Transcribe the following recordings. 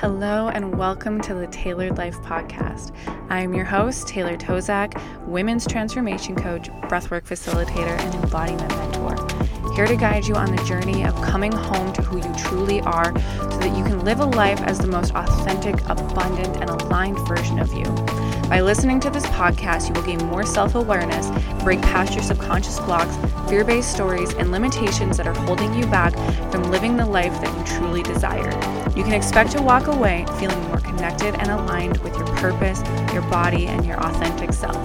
Hello, and welcome to the Tailored Life Podcast. I am your host, Taylor Tosczak, women's transformation coach, breathwork facilitator, and embodiment mentor. Here to guide you on the journey of coming home to who you truly are so that you can live a life as the most authentic, abundant, and aligned version of you. By listening to this podcast, you will gain more self awareness, break past your subconscious blocks, fear based stories, and limitations that are holding you back from living the life that you truly desire. You can expect to walk away feeling more connected and aligned with your purpose, your body, and your authentic self.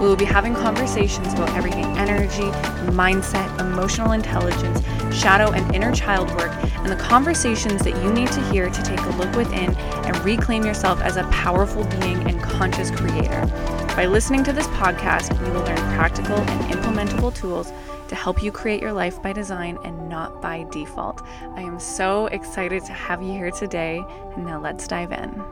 We will be having conversations about everything energy, mindset, emotional intelligence, shadow and inner child work, and the conversations that you need to hear to take a look within and reclaim yourself as a powerful being and conscious creator. By listening to this podcast, you will learn practical and implementable tools to help you create your life by design and not by default. I am so excited to have you here today, and now let's dive in.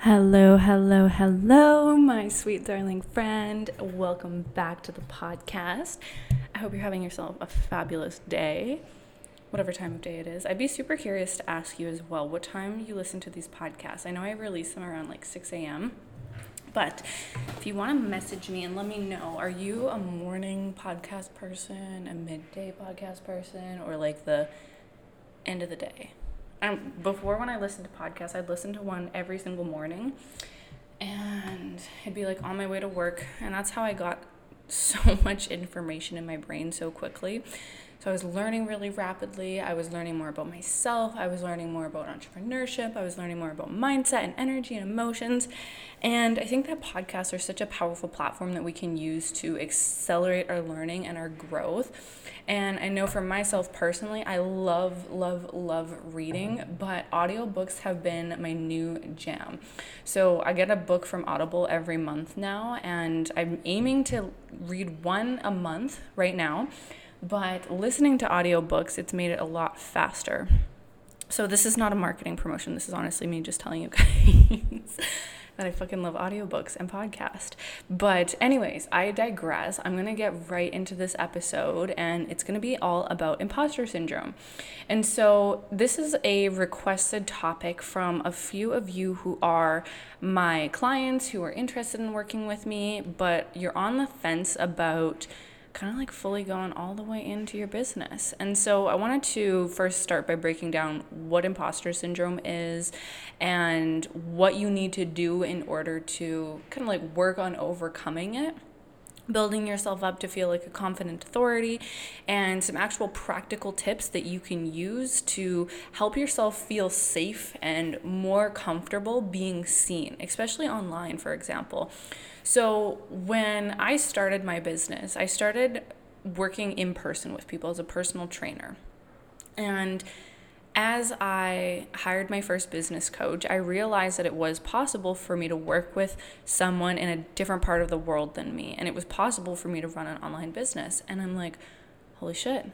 Hello, hello, hello, my sweet darling friend. Welcome back to the podcast. I hope you're having yourself a fabulous day, whatever time of day it is. I'd be super curious to ask you as well what time you listen to these podcasts. I know I release them around like 6 a.m., but if you want to message me and let me know, are you a morning podcast person, a midday podcast person, or like the end of the day? um, before when I listened to podcasts, I'd listen to one every single morning, and it'd be like on my way to work, and that's how I got so much information in my brain so quickly. So I was learning really rapidly. I was learning more about myself. I was learning more about entrepreneurship. I was learning more about mindset and energy and emotions. And I think that podcasts are such a powerful platform that we can use to accelerate our learning and our growth. And I know for myself personally, I love, love, love reading, mm-hmm. but audiobooks have been my new jam. So I get a book from Audible every month now, and I'm aiming to read one a month right now. But listening to audiobooks, it's made it a lot faster. So this is not a marketing promotion. This is honestly me just telling you guys that I fucking love audiobooks and podcast. But anyways, I digress. I'm going to get right into this episode and it's going to be all about imposter syndrome. And so this is a requested topic from a few of you who are my clients who are interested in working with me, but you're on the fence about kind of like fully going all the way into your business. And so I wanted to first start by breaking down what imposter syndrome is and what you need to do in order to kind of like work on overcoming it building yourself up to feel like a confident authority, and some actual practical tips that you can use to help yourself feel safe and more comfortable being seen, especially online, for example. So, when I started my business, I started working in person with people as a personal trainer. And as I hired my first business coach, I realized that it was possible for me to work with someone in a different part of the world than me. And it was possible for me to run an online business. And I'm like, holy shit,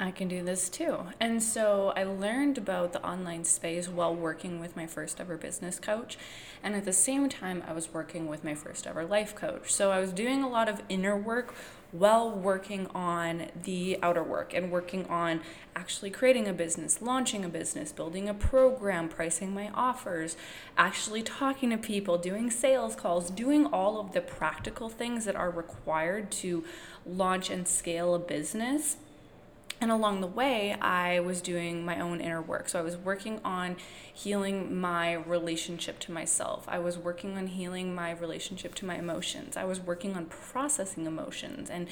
I can do this too. And so I learned about the online space while working with my first ever business coach. And at the same time, I was working with my first ever life coach. So I was doing a lot of inner work while working on the outer work and working on actually creating a business, launching a business, building a program, pricing my offers, actually talking to people, doing sales calls, doing all of the practical things that are required to launch and scale a business and along the way, I was doing my own inner work. So I was working on healing my relationship to myself. I was working on healing my relationship to my emotions. I was working on processing emotions and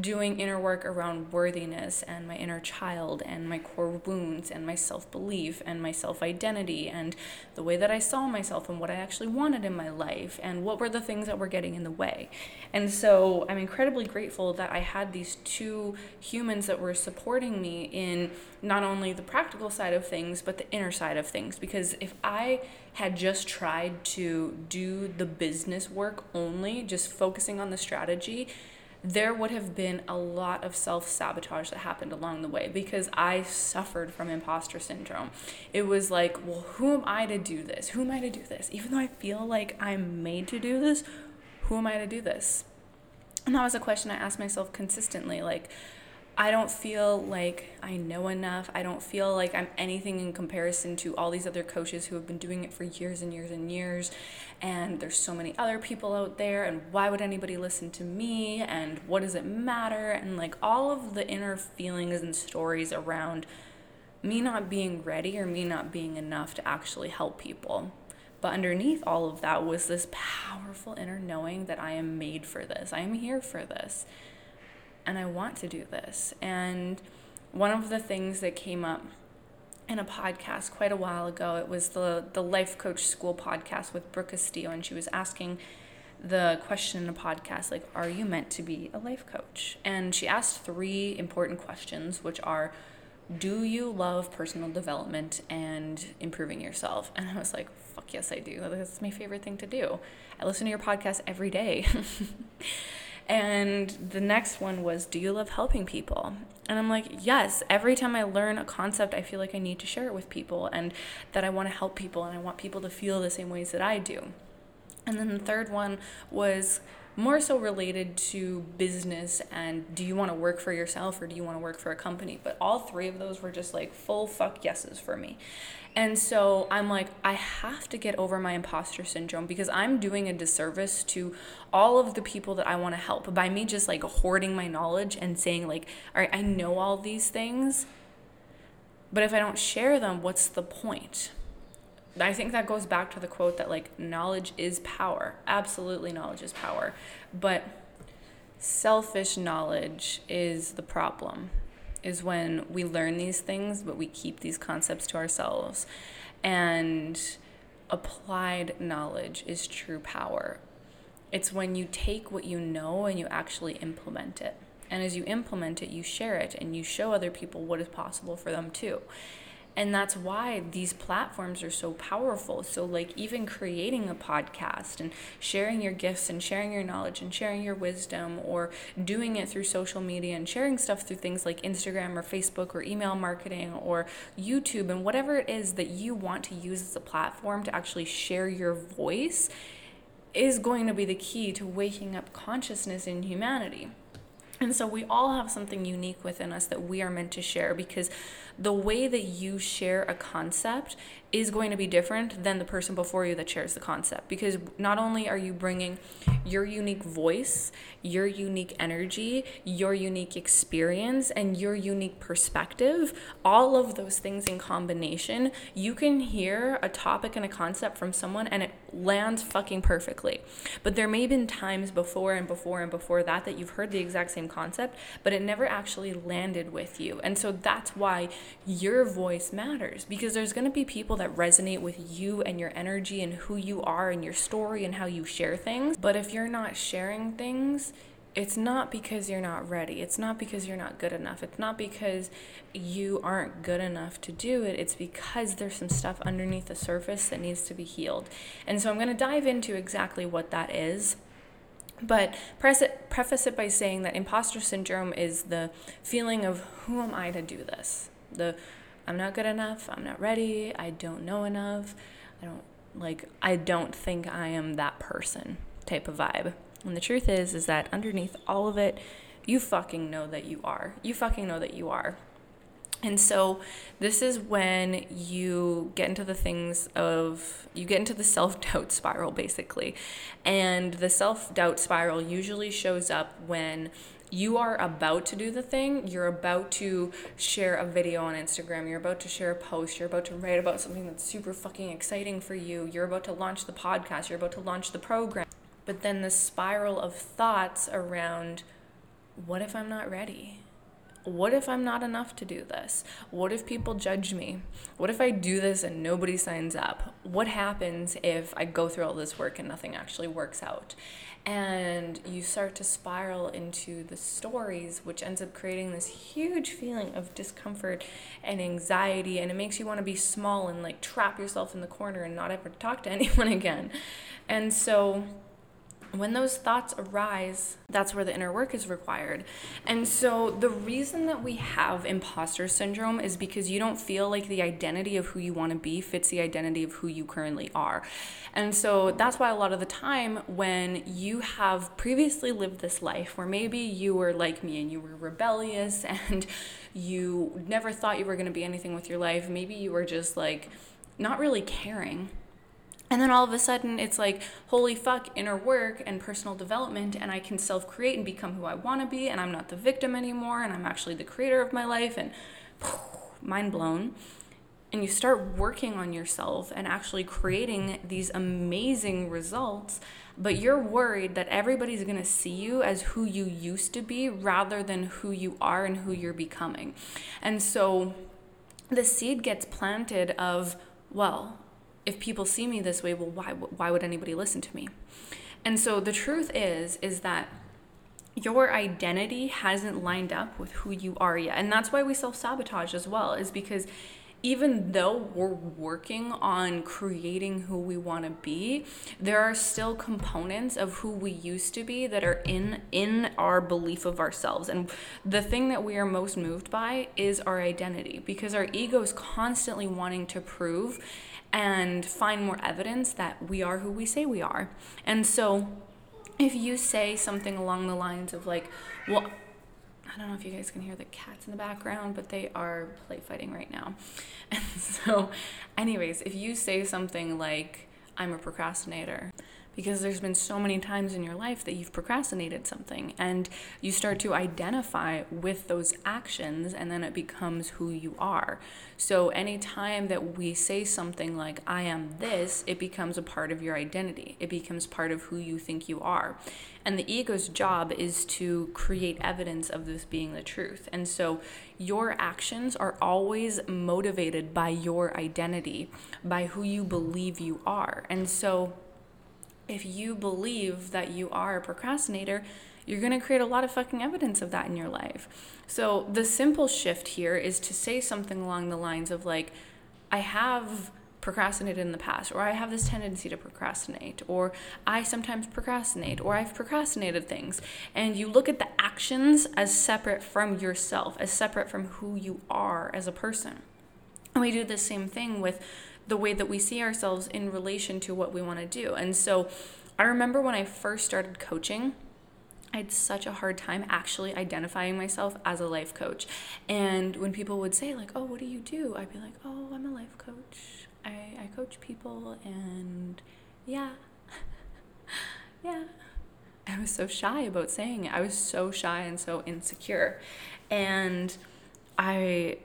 doing inner work around worthiness and my inner child and my core wounds and my self belief and my self identity and the way that I saw myself and what I actually wanted in my life and what were the things that were getting in the way. And so I'm incredibly grateful that I had these two humans that were supporting supporting me in not only the practical side of things, but the inner side of things. Because if I had just tried to do the business work only, just focusing on the strategy, there would have been a lot of self sabotage that happened along the way because I suffered from imposter syndrome. It was like, well, who am I to do this? Who am I to do this? Even though I feel like I'm made to do this, who am I to do this? And that was a question I asked myself consistently like, I don't feel like I know enough. I don't feel like I'm anything in comparison to all these other coaches who have been doing it for years and years and years. And there's so many other people out there. And why would anybody listen to me? And what does it matter? And like all of the inner feelings and stories around me not being ready or me not being enough to actually help people. But underneath all of that was this powerful inner knowing that I am made for this. I am here for this and I want to do this. And one of the things that came up in a podcast quite a while ago, it was the the Life Coach School podcast with Brooke Castillo, and she was asking the question in a podcast like, "Are you meant to be a life coach?" And she asked three important questions, which are. Do you love personal development and improving yourself? And I was like, fuck yes, I do. That's my favorite thing to do. I listen to your podcast every day. And the next one was, Do you love helping people? And I'm like, Yes. Every time I learn a concept, I feel like I need to share it with people and that I want to help people and I want people to feel the same ways that I do. And then the third one was more so related to business and do you want to work for yourself or do you want to work for a company? But all three of those were just like full fuck yeses for me. And so I'm like, I have to get over my imposter syndrome because I'm doing a disservice to all of the people that I want to help by me just like hoarding my knowledge and saying, like, all right, I know all these things, but if I don't share them, what's the point? I think that goes back to the quote that like knowledge is power. Absolutely, knowledge is power. But selfish knowledge is the problem, is when we learn these things, but we keep these concepts to ourselves. And applied knowledge is true power. It's when you take what you know and you actually implement it. And as you implement it, you share it and you show other people what is possible for them too. And that's why these platforms are so powerful. So, like, even creating a podcast and sharing your gifts and sharing your knowledge and sharing your wisdom, or doing it through social media and sharing stuff through things like Instagram or Facebook or email marketing or YouTube and whatever it is that you want to use as a platform to actually share your voice is going to be the key to waking up consciousness in humanity. And so we all have something unique within us that we are meant to share because the way that you share a concept is going to be different than the person before you that shares the concept. Because not only are you bringing your unique voice, your unique energy, your unique experience, and your unique perspective, all of those things in combination, you can hear a topic and a concept from someone and it lands fucking perfectly. But there may have been times before and before and before that that you've heard the exact same concept, but it never actually landed with you. And so that's why your voice matters because there's going to be people that resonate with you and your energy and who you are and your story and how you share things. But if you're not sharing things, it's not because you're not ready. It's not because you're not good enough. It's not because you aren't good enough to do it. It's because there's some stuff underneath the surface that needs to be healed. And so I'm going to dive into exactly what that is. But preface it by saying that imposter syndrome is the feeling of who am I to do this? The I'm not good enough, I'm not ready, I don't know enough, I don't like I don't think I am that person type of vibe. And the truth is is that underneath all of it, you fucking know that you are. You fucking know that you are. And so this is when you get into the things of you get into the self-doubt spiral basically. And the self-doubt spiral usually shows up when you are about to do the thing, you're about to share a video on Instagram, you're about to share a post, you're about to write about something that's super fucking exciting for you, you're about to launch the podcast, you're about to launch the program. But then the spiral of thoughts around what if I'm not ready? What if I'm not enough to do this? What if people judge me? What if I do this and nobody signs up? What happens if I go through all this work and nothing actually works out? and you start to spiral into the stories which ends up creating this huge feeling of discomfort and anxiety and it makes you want to be small and like trap yourself in the corner and not ever talk to anyone again and so when those thoughts arise, that's where the inner work is required. And so, the reason that we have imposter syndrome is because you don't feel like the identity of who you want to be fits the identity of who you currently are. And so, that's why a lot of the time, when you have previously lived this life where maybe you were like me and you were rebellious and you never thought you were going to be anything with your life, maybe you were just like not really caring and then all of a sudden, it's like, holy fuck, inner work and personal development, and I can self create and become who I want to be, and I'm not the victim anymore, and I'm actually the creator of my life, and mind blown. And you start working on yourself and actually creating these amazing results, but you're worried that everybody's gonna see you as who you used to be rather than who you are and who you're becoming. And so the seed gets planted of, well, if people see me this way, well, why, why would anybody listen to me? And so the truth is, is that your identity hasn't lined up with who you are yet. And that's why we self sabotage as well, is because even though we're working on creating who we want to be there are still components of who we used to be that are in in our belief of ourselves and the thing that we are most moved by is our identity because our ego is constantly wanting to prove and find more evidence that we are who we say we are. And so if you say something along the lines of like, well, I don't know if you guys can hear the cats in the background, but they are play fighting right now. And so, anyways, if you say something like, I'm a procrastinator, because there's been so many times in your life that you've procrastinated something and you start to identify with those actions and then it becomes who you are. So anytime that we say something like I am this, it becomes a part of your identity. It becomes part of who you think you are. And the ego's job is to create evidence of this being the truth. And so your actions are always motivated by your identity, by who you believe you are. And so if you believe that you are a procrastinator, you're going to create a lot of fucking evidence of that in your life. So the simple shift here is to say something along the lines of like, I have procrastinated in the past, or I have this tendency to procrastinate, or I sometimes procrastinate, or I've procrastinated things. And you look at the actions as separate from yourself, as separate from who you are as a person. And we do the same thing with the way that we see ourselves in relation to what we want to do. And so I remember when I first started coaching, I had such a hard time actually identifying myself as a life coach. And when people would say, like, oh, what do you do? I'd be like, oh, I'm a life coach. I, I coach people and yeah. yeah. I was so shy about saying it. I was so shy and so insecure. And I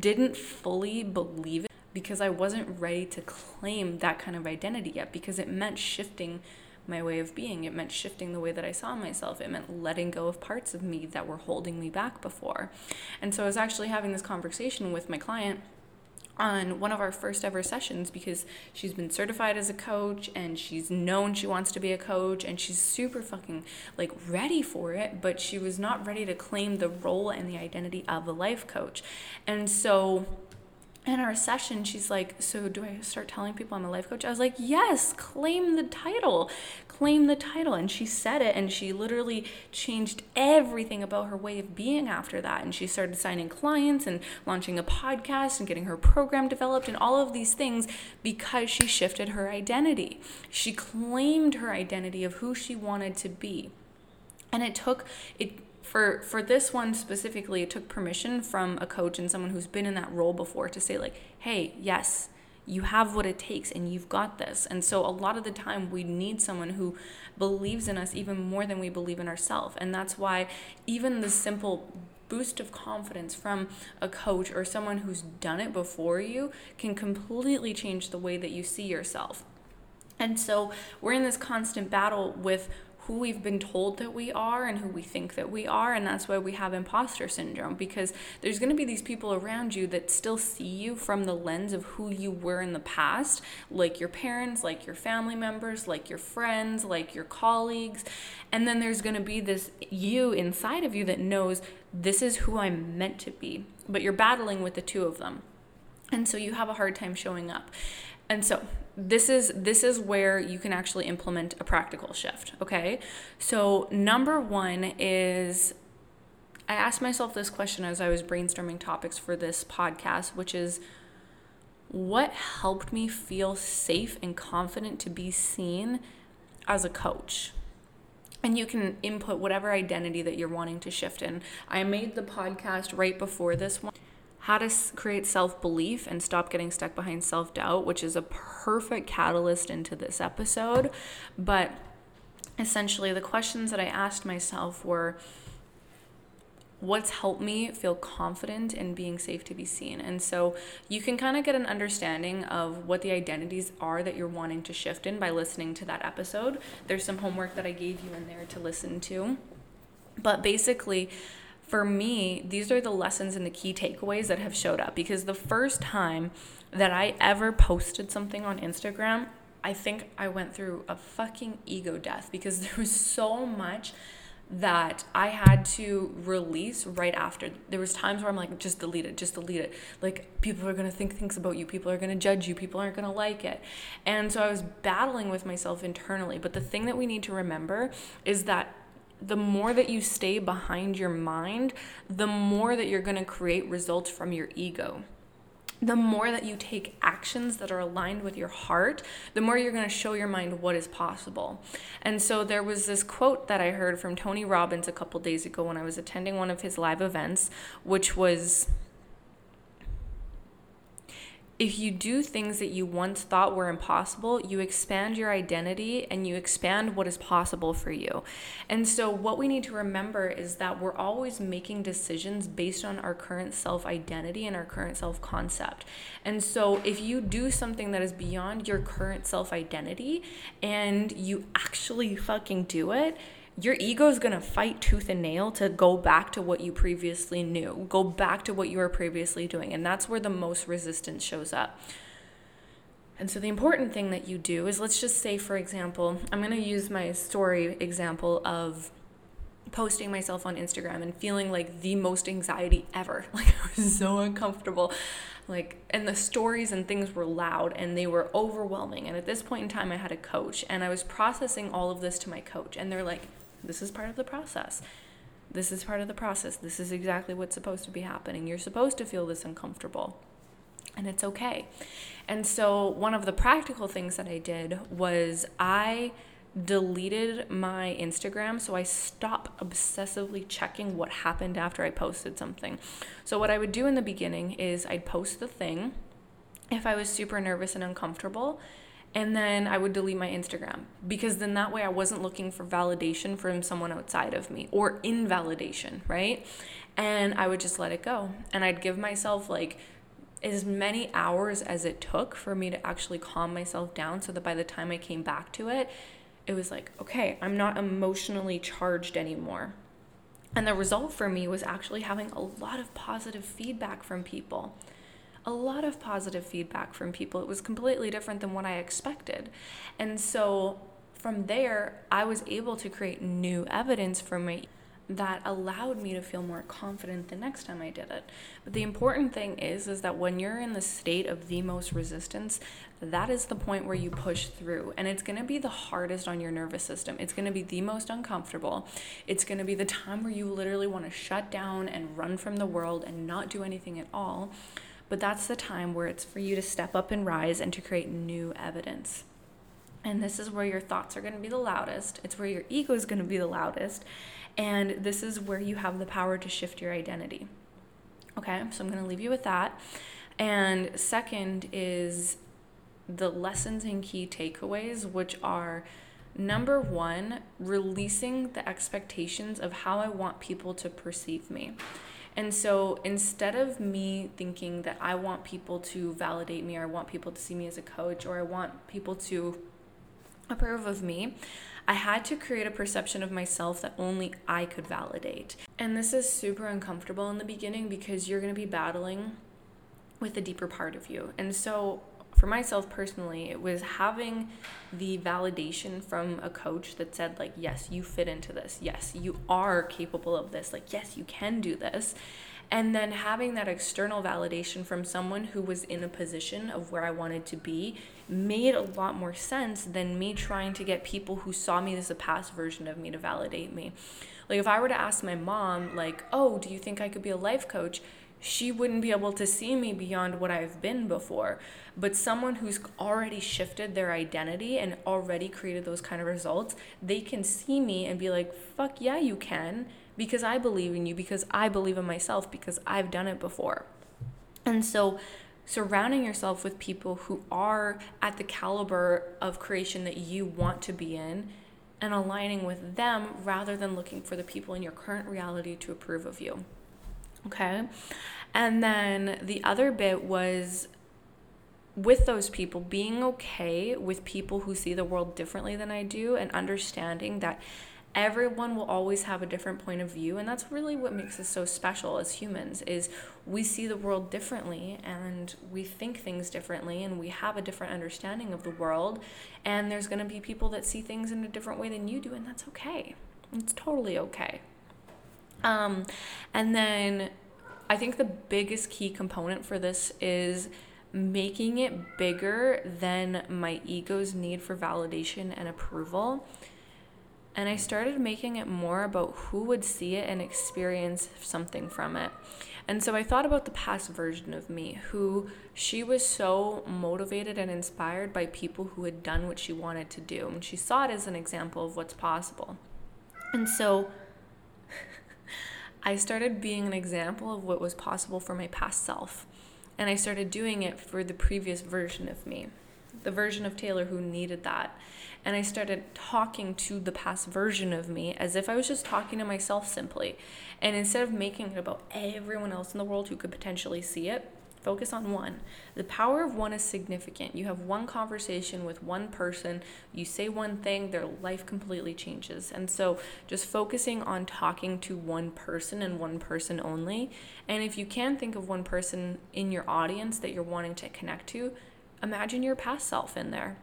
didn't fully believe it because I wasn't ready to claim that kind of identity yet because it meant shifting my way of being. It meant shifting the way that I saw myself. It meant letting go of parts of me that were holding me back before. And so I was actually having this conversation with my client on one of our first ever sessions because she's been certified as a coach and she's known she wants to be a coach and she's super fucking like ready for it, but she was not ready to claim the role and the identity of a life coach. And so in our session, she's like, So, do I start telling people I'm a life coach? I was like, Yes, claim the title. Claim the title. And she said it, and she literally changed everything about her way of being after that. And she started signing clients and launching a podcast and getting her program developed and all of these things because she shifted her identity. She claimed her identity of who she wanted to be. And it took, it for for this one specifically it took permission from a coach and someone who's been in that role before to say like hey yes you have what it takes and you've got this. And so a lot of the time we need someone who believes in us even more than we believe in ourselves and that's why even the simple boost of confidence from a coach or someone who's done it before you can completely change the way that you see yourself. And so we're in this constant battle with who we've been told that we are and who we think that we are. And that's why we have imposter syndrome because there's going to be these people around you that still see you from the lens of who you were in the past, like your parents, like your family members, like your friends, like your colleagues. And then there's going to be this you inside of you that knows this is who I'm meant to be. But you're battling with the two of them. And so you have a hard time showing up. And so this is this is where you can actually implement a practical shift, okay? So number 1 is I asked myself this question as I was brainstorming topics for this podcast, which is what helped me feel safe and confident to be seen as a coach? And you can input whatever identity that you're wanting to shift in. I made the podcast right before this one how to create self belief and stop getting stuck behind self doubt, which is a perfect catalyst into this episode. But essentially, the questions that I asked myself were what's helped me feel confident in being safe to be seen. And so you can kind of get an understanding of what the identities are that you're wanting to shift in by listening to that episode. There's some homework that I gave you in there to listen to. But basically, for me, these are the lessons and the key takeaways that have showed up because the first time that I ever posted something on Instagram, I think I went through a fucking ego death because there was so much that I had to release right after. There was times where I'm like, just delete it, just delete it. Like people are gonna think things about you, people are gonna judge you, people aren't gonna like it. And so I was battling with myself internally. But the thing that we need to remember is that the more that you stay behind your mind, the more that you're gonna create results from your ego the more that you take actions that are aligned with your heart, the more you're going to show your mind what is possible. And so there was this quote that I heard from Tony Robbins a couple days ago when I was attending one of his live events, which was if you do things that you once thought were impossible, you expand your identity and you expand what is possible for you. And so, what we need to remember is that we're always making decisions based on our current self identity and our current self concept. And so, if you do something that is beyond your current self identity and you actually fucking do it, your ego is going to fight tooth and nail to go back to what you previously knew, go back to what you were previously doing. And that's where the most resistance shows up. And so, the important thing that you do is let's just say, for example, I'm going to use my story example of posting myself on Instagram and feeling like the most anxiety ever. Like, I was so uncomfortable. Like, and the stories and things were loud and they were overwhelming. And at this point in time, I had a coach and I was processing all of this to my coach. And they're like, this is part of the process. This is part of the process. This is exactly what's supposed to be happening. You're supposed to feel this uncomfortable. And it's okay. And so, one of the practical things that I did was I deleted my Instagram so I stopped obsessively checking what happened after I posted something. So, what I would do in the beginning is I'd post the thing if I was super nervous and uncomfortable and then I would delete my Instagram because then that way I wasn't looking for validation from someone outside of me or invalidation, right? And I would just let it go. And I'd give myself like as many hours as it took for me to actually calm myself down so that by the time I came back to it, it was like, okay, I'm not emotionally charged anymore. And the result for me was actually having a lot of positive feedback from people a lot of positive feedback from people. It was completely different than what I expected. And so from there, I was able to create new evidence for me that allowed me to feel more confident the next time I did it. But the important thing is is that when you're in the state of the most resistance, that is the point where you push through and it's going to be the hardest on your nervous system. It's going to be the most uncomfortable. It's going to be the time where you literally want to shut down and run from the world and not do anything at all. But that's the time where it's for you to step up and rise and to create new evidence. And this is where your thoughts are going to be the loudest. It's where your ego is going to be the loudest. And this is where you have the power to shift your identity. Okay, so I'm going to leave you with that. And second is the lessons and key takeaways, which are number one, releasing the expectations of how I want people to perceive me. And so instead of me thinking that I want people to validate me or I want people to see me as a coach or I want people to approve of me, I had to create a perception of myself that only I could validate. And this is super uncomfortable in the beginning because you're going to be battling with the deeper part of you. And so for myself personally, it was having the validation from a coach that said, like, yes, you fit into this. Yes, you are capable of this. Like, yes, you can do this. And then having that external validation from someone who was in a position of where I wanted to be made a lot more sense than me trying to get people who saw me as a past version of me to validate me. Like if I were to ask my mom like, "Oh, do you think I could be a life coach?" She wouldn't be able to see me beyond what I've been before. But someone who's already shifted their identity and already created those kind of results, they can see me and be like, fuck yeah, you can, because I believe in you, because I believe in myself, because I've done it before. And so, surrounding yourself with people who are at the caliber of creation that you want to be in and aligning with them rather than looking for the people in your current reality to approve of you. Okay. And then the other bit was with those people, being okay with people who see the world differently than I do and understanding that everyone will always have a different point of view. And that's really what makes us so special as humans is we see the world differently and we think things differently and we have a different understanding of the world. And there's going to be people that see things in a different way than you do and that's okay. It's totally okay um, and then I think the biggest key component for this is making it bigger than my ego's need for validation and approval. And I started making it more about who would see it and experience something from it. And so I thought about the past version of me, who she was so motivated and inspired by people who had done what she wanted to do. And she saw it as an example of what's possible. And so I started being an example of what was possible for my past self. And I started doing it for the previous version of me, the version of Taylor who needed that. And I started talking to the past version of me as if I was just talking to myself simply. And instead of making it about everyone else in the world who could potentially see it, Focus on one. The power of one is significant. You have one conversation with one person, you say one thing, their life completely changes. And so just focusing on talking to one person and one person only. And if you can think of one person in your audience that you're wanting to connect to, imagine your past self in there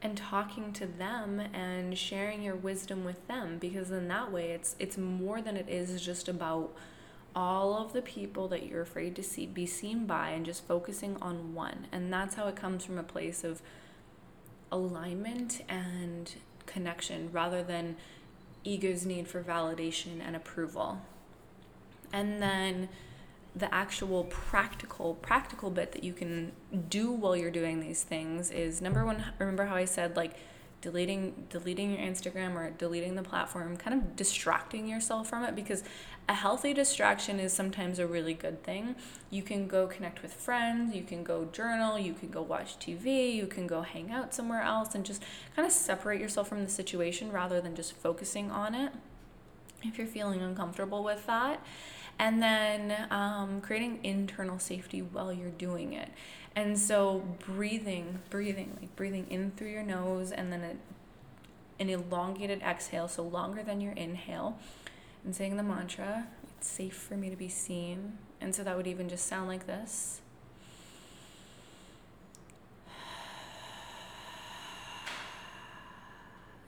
and talking to them and sharing your wisdom with them because in that way it's it's more than it is just about all of the people that you're afraid to see be seen by and just focusing on one. And that's how it comes from a place of alignment and connection rather than ego's need for validation and approval. And then the actual practical practical bit that you can do while you're doing these things is number one remember how i said like deleting deleting your Instagram or deleting the platform, kind of distracting yourself from it because a healthy distraction is sometimes a really good thing. You can go connect with friends, you can go journal, you can go watch TV, you can go hang out somewhere else and just kind of separate yourself from the situation rather than just focusing on it if you're feeling uncomfortable with that. And then um, creating internal safety while you're doing it. And so breathing, breathing, like breathing in through your nose and then a, an elongated exhale, so longer than your inhale, and saying the mantra, it's safe for me to be seen. And so that would even just sound like this.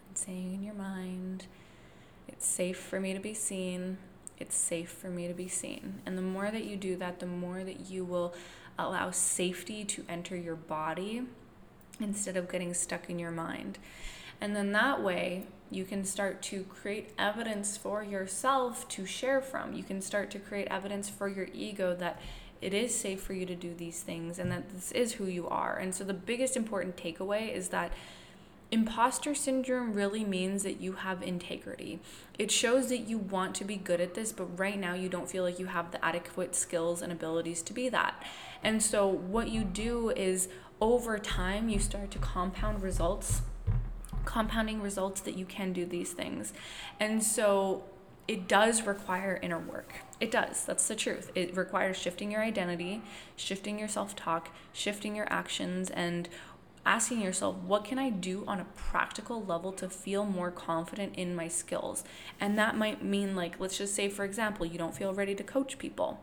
And saying in your mind, it's safe for me to be seen. It's safe for me to be seen. And the more that you do that, the more that you will allow safety to enter your body instead of getting stuck in your mind. And then that way, you can start to create evidence for yourself to share from. You can start to create evidence for your ego that it is safe for you to do these things and that this is who you are. And so, the biggest important takeaway is that Imposter syndrome really means that you have integrity. It shows that you want to be good at this, but right now you don't feel like you have the adequate skills and abilities to be that. And so, what you do is over time, you start to compound results, compounding results that you can do these things. And so, it does require inner work. It does. That's the truth. It requires shifting your identity, shifting your self talk, shifting your actions, and asking yourself, what can I do on a practical level to feel more confident in my skills? And that might mean, like, let's just say, for example, you don't feel ready to coach people.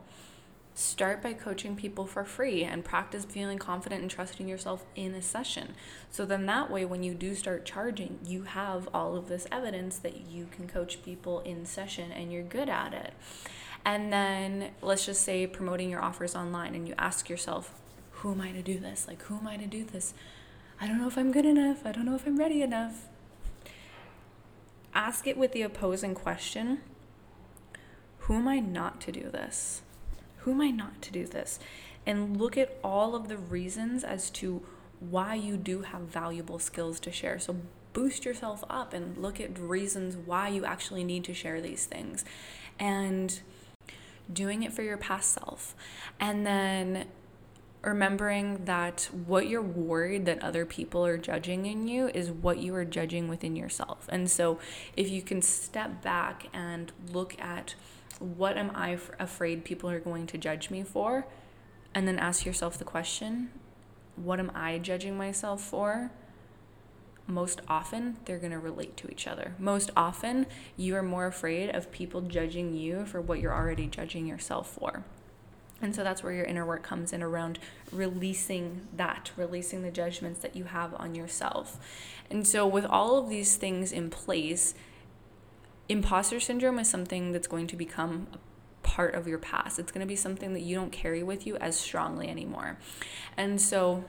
Start by coaching people for free and practice feeling confident and trusting yourself in a session. So then that way, when you do start charging, you have all of this evidence that you can coach people in session and you're good at it. And then let's just say promoting your offers online and you ask yourself, who am I to do this? Like, who am I to do this? I don't know if I'm good enough. I don't know if I'm ready enough. Ask it with the opposing question Who am I not to do this? Who am I not to do this? And look at all of the reasons as to why you do have valuable skills to share. So boost yourself up and look at reasons why you actually need to share these things. And doing it for your past self. And then remembering that what you're worried that other people are judging in you is what you are judging within yourself. And so if you can step back and look at what am I f- afraid people are going to judge me for? And then ask yourself the question, what am I judging myself for? Most often, they're going to relate to each other. Most often, you are more afraid of people judging you for what you're already judging yourself for. And so that's where your inner work comes in around releasing that, releasing the judgments that you have on yourself. And so, with all of these things in place, imposter syndrome is something that's going to become a part of your past. It's going to be something that you don't carry with you as strongly anymore. And so,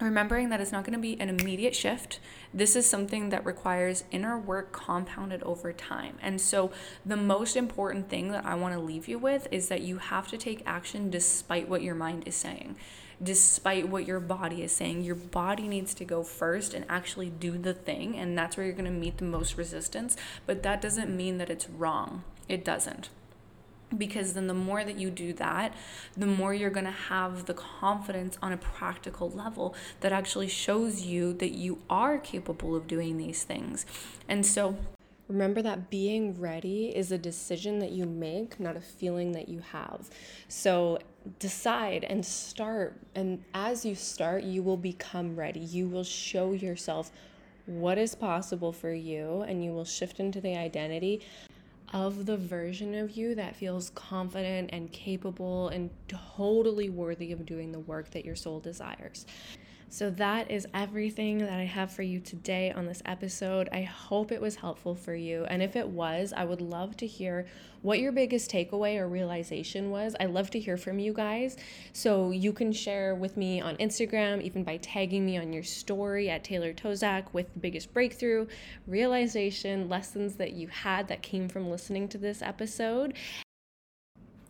remembering that it's not going to be an immediate shift. This is something that requires inner work compounded over time. And so, the most important thing that I want to leave you with is that you have to take action despite what your mind is saying, despite what your body is saying. Your body needs to go first and actually do the thing, and that's where you're going to meet the most resistance. But that doesn't mean that it's wrong, it doesn't because then the more that you do that the more you're going to have the confidence on a practical level that actually shows you that you are capable of doing these things and so Remember that being ready is a decision that you make, not a feeling that you have. So decide and start. And as you start, you will become ready. You will show yourself what is possible for you, and you will shift into the identity of the version of you that feels confident and capable and totally worthy of doing the work that your soul desires. So, that is everything that I have for you today on this episode. I hope it was helpful for you. And if it was, I would love to hear what your biggest takeaway or realization was. I love to hear from you guys. So, you can share with me on Instagram, even by tagging me on your story at Taylor Tosczak with the biggest breakthrough, realization, lessons that you had that came from listening to this episode.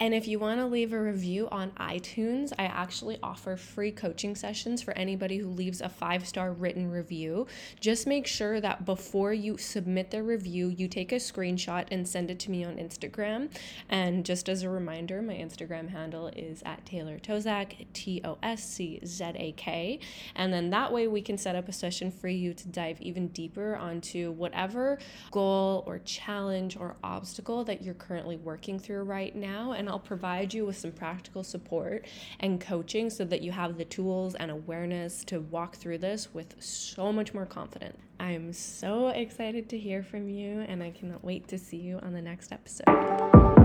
And if you want to leave a review on iTunes, I actually offer free coaching sessions for anybody who leaves a five star written review. Just make sure that before you submit the review, you take a screenshot and send it to me on Instagram. And just as a reminder, my Instagram handle is at Taylor Tosczak, T O S C Z A K. And then that way we can set up a session for you to dive even deeper onto whatever goal or challenge or obstacle that you're currently working through right now. And I'll provide you with some practical support and coaching so that you have the tools and awareness to walk through this with so much more confidence. I'm so excited to hear from you, and I cannot wait to see you on the next episode.